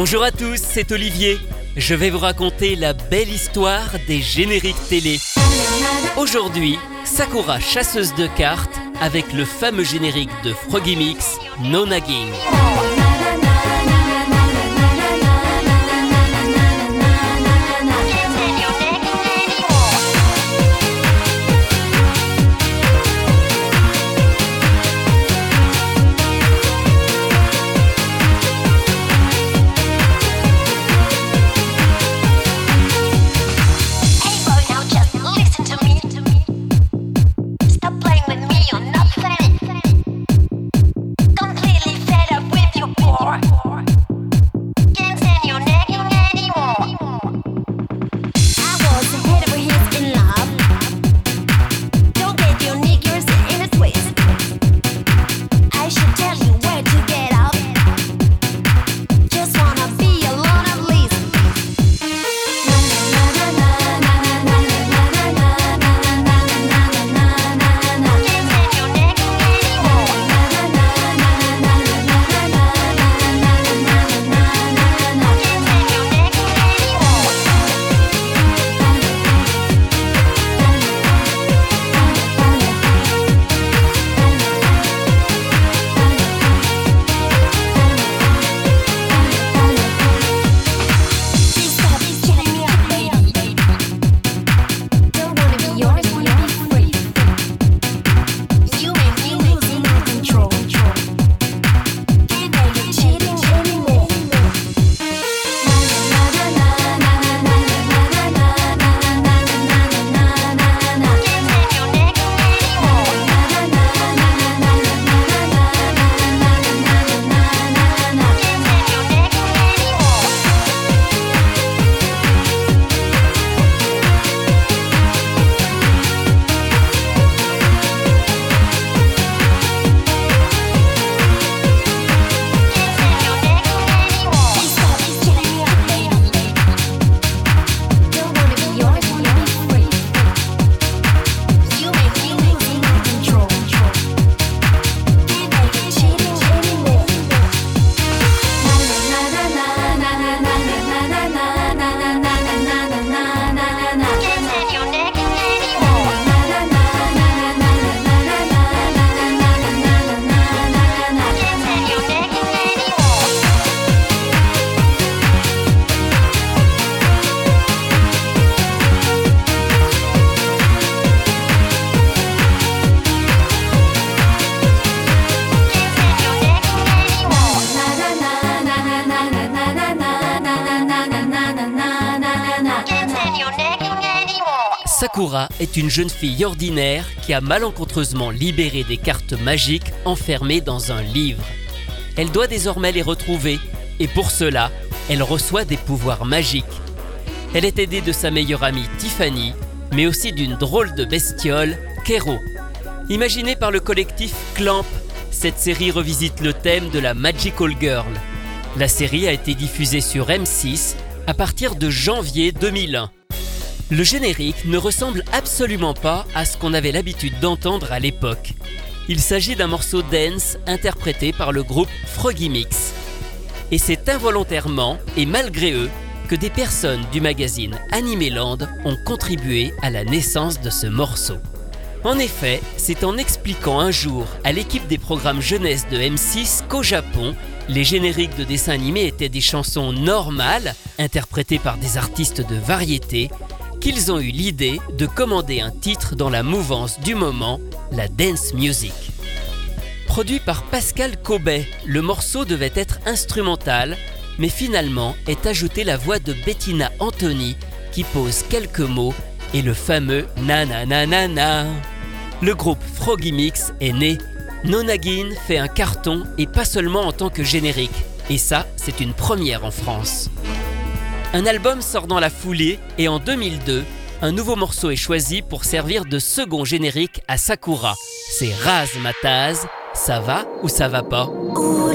Bonjour à tous, c'est Olivier. Je vais vous raconter la belle histoire des génériques télé. Aujourd'hui, Sakura chasseuse de cartes avec le fameux générique de Froggy Mix, No Nagging. Sakura est une jeune fille ordinaire qui a malencontreusement libéré des cartes magiques enfermées dans un livre. Elle doit désormais les retrouver et pour cela, elle reçoit des pouvoirs magiques. Elle est aidée de sa meilleure amie Tiffany, mais aussi d'une drôle de bestiole, Kero. Imaginée par le collectif Clamp, cette série revisite le thème de la Magical Girl. La série a été diffusée sur M6 à partir de janvier 2001. Le générique ne ressemble absolument pas à ce qu'on avait l'habitude d'entendre à l'époque. Il s'agit d'un morceau dance interprété par le groupe Froggy Mix. Et c'est involontairement et malgré eux que des personnes du magazine Animeland ont contribué à la naissance de ce morceau. En effet, c'est en expliquant un jour à l'équipe des programmes jeunesse de M6 qu'au Japon, les génériques de dessins animés étaient des chansons normales, interprétées par des artistes de variété, qu'ils ont eu l'idée de commander un titre dans la mouvance du moment, la dance music. Produit par Pascal Cobet, le morceau devait être instrumental, mais finalement est ajoutée la voix de Bettina Anthony qui pose quelques mots et le fameux na na na na na. Le groupe Froggy Mix est né. Nonagin fait un carton et pas seulement en tant que générique. Et ça, c'est une première en France. Un album sort dans la foulée et en 2002, un nouveau morceau est choisi pour servir de second générique à Sakura. C'est Raz Mataz. Ça va ou ça va pas? Ouh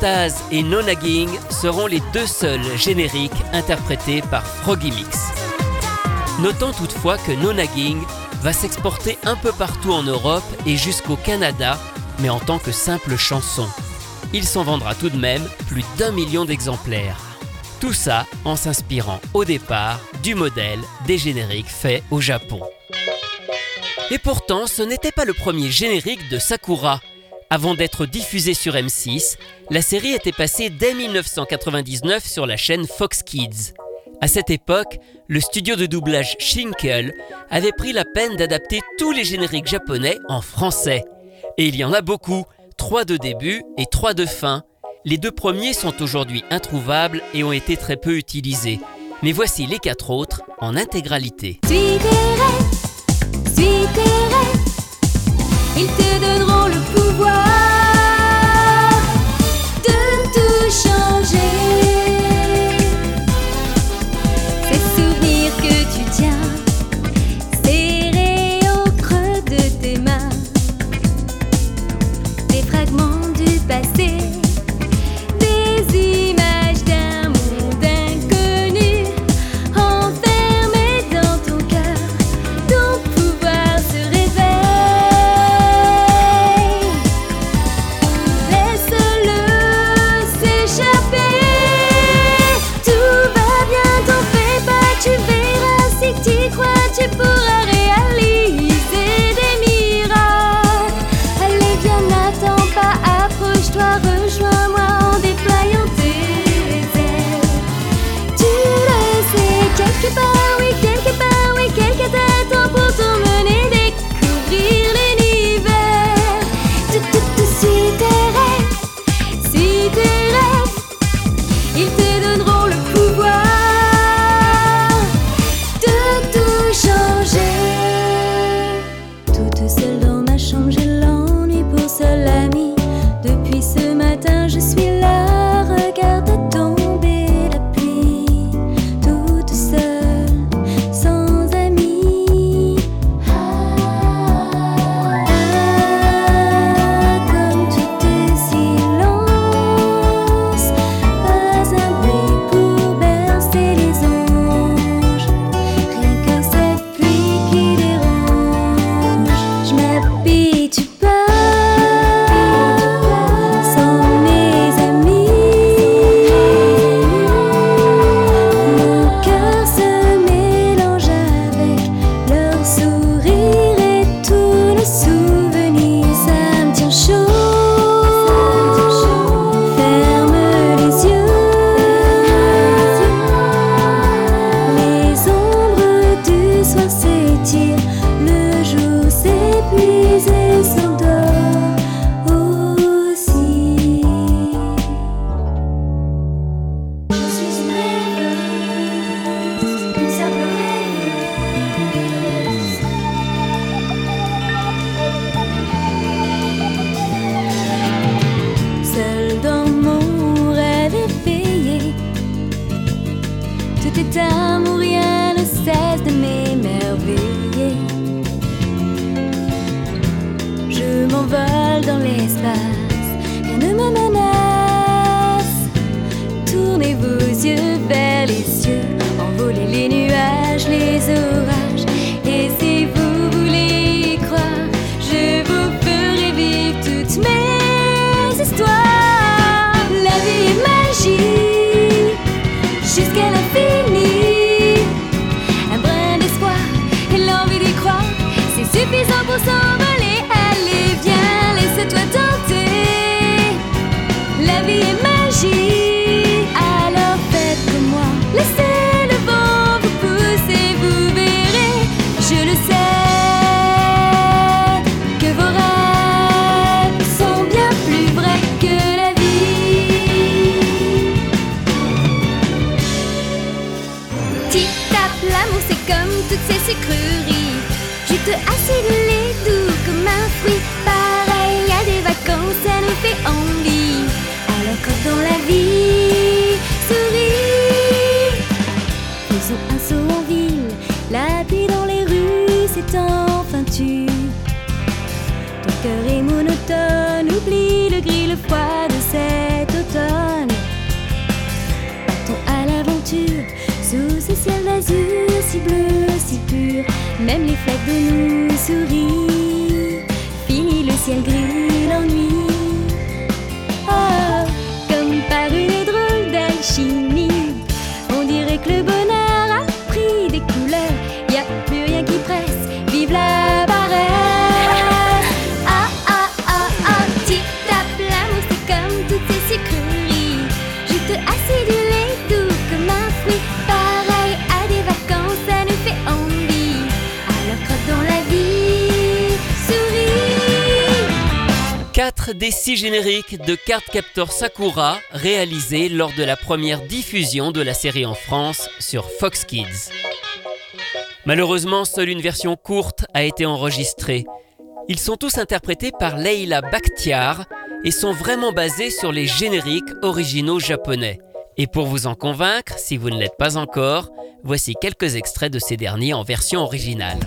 Jazz et No Nagging seront les deux seuls génériques interprétés par Froggy Mix. Notons toutefois que No Nagging va s'exporter un peu partout en Europe et jusqu'au Canada, mais en tant que simple chanson. Il s'en vendra tout de même plus d'un million d'exemplaires. Tout ça en s'inspirant au départ du modèle des génériques faits au Japon. Et pourtant, ce n'était pas le premier générique de Sakura. Avant d'être diffusé sur M6, la série était passée dès 1999 sur la chaîne Fox Kids. À cette époque, le studio de doublage Shinkel avait pris la peine d'adapter tous les génériques japonais en français. Et il y en a beaucoup, trois de début et trois de fin. Les deux premiers sont aujourd'hui introuvables et ont été très peu utilisés. Mais voici les quatre autres en intégralité. toutes ces sucreries. je assez de lait doux comme un fruit. Pareil à des vacances, ça nous fait envie. Alors que dans la vie, souris. Faisons un saut en ville, la pluie dans les rues, c'est enfin tu. Ton cœur est monotone, oublie le gris, le froid de cet automne. Partons à l'aventure sous ce ciel d'azur si bleu, si pur, même les flaques de nous sourient. Fini le ciel gris, l'ennui. Oh, comme par une drôle d'alchimie, on dirait que le bonheur 4 des 6 génériques de Cardcaptor Sakura réalisés lors de la première diffusion de la série en France sur Fox Kids. Malheureusement, seule une version courte a été enregistrée. Ils sont tous interprétés par Leila Bakhtiar et sont vraiment basés sur les génériques originaux japonais. Et pour vous en convaincre, si vous ne l'êtes pas encore, voici quelques extraits de ces derniers en version originale.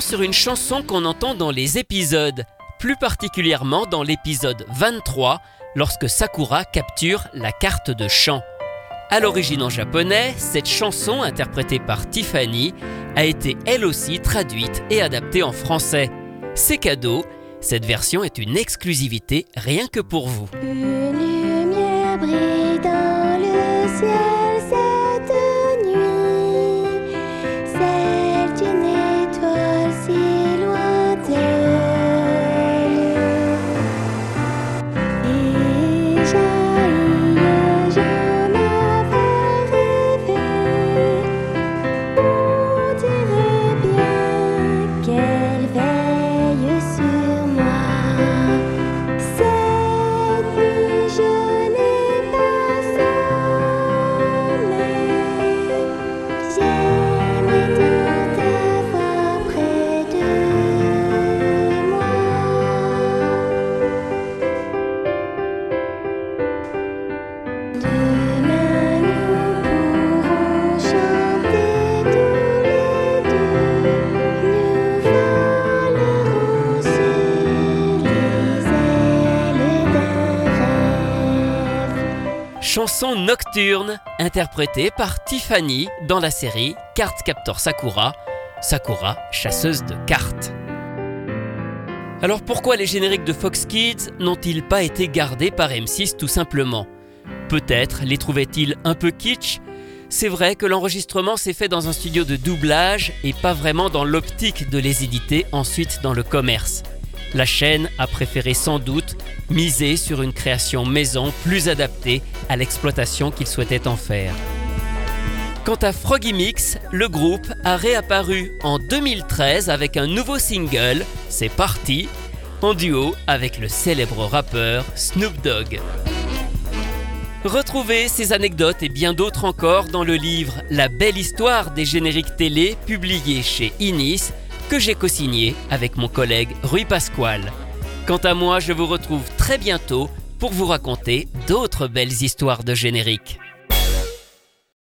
Sur une chanson qu'on entend dans les épisodes, plus particulièrement dans l'épisode 23, lorsque Sakura capture la carte de chant. À l'origine en japonais, cette chanson, interprétée par Tiffany, a été elle aussi traduite et adaptée en français. C'est cadeau, cette version est une exclusivité rien que pour vous. Nocturne interprétée par Tiffany dans la série Card Captor Sakura, Sakura, chasseuse de cartes. Alors pourquoi les génériques de Fox Kids n'ont-ils pas été gardés par M6 tout simplement? Peut-être les trouvaient-ils un peu kitsch? C'est vrai que l'enregistrement s'est fait dans un studio de doublage et pas vraiment dans l'optique de les éditer ensuite dans le commerce. La chaîne a préféré sans doute miser sur une création maison plus adaptée à l'exploitation qu'il souhaitait en faire. Quant à Froggy Mix, le groupe a réapparu en 2013 avec un nouveau single, C'est parti, en duo avec le célèbre rappeur Snoop Dogg. Retrouvez ces anecdotes et bien d'autres encore dans le livre La belle histoire des génériques télé publié chez Inis que j'ai co-signé avec mon collègue Rui Pasquale. Quant à moi, je vous retrouve très bientôt pour vous raconter d'autres belles histoires de génériques.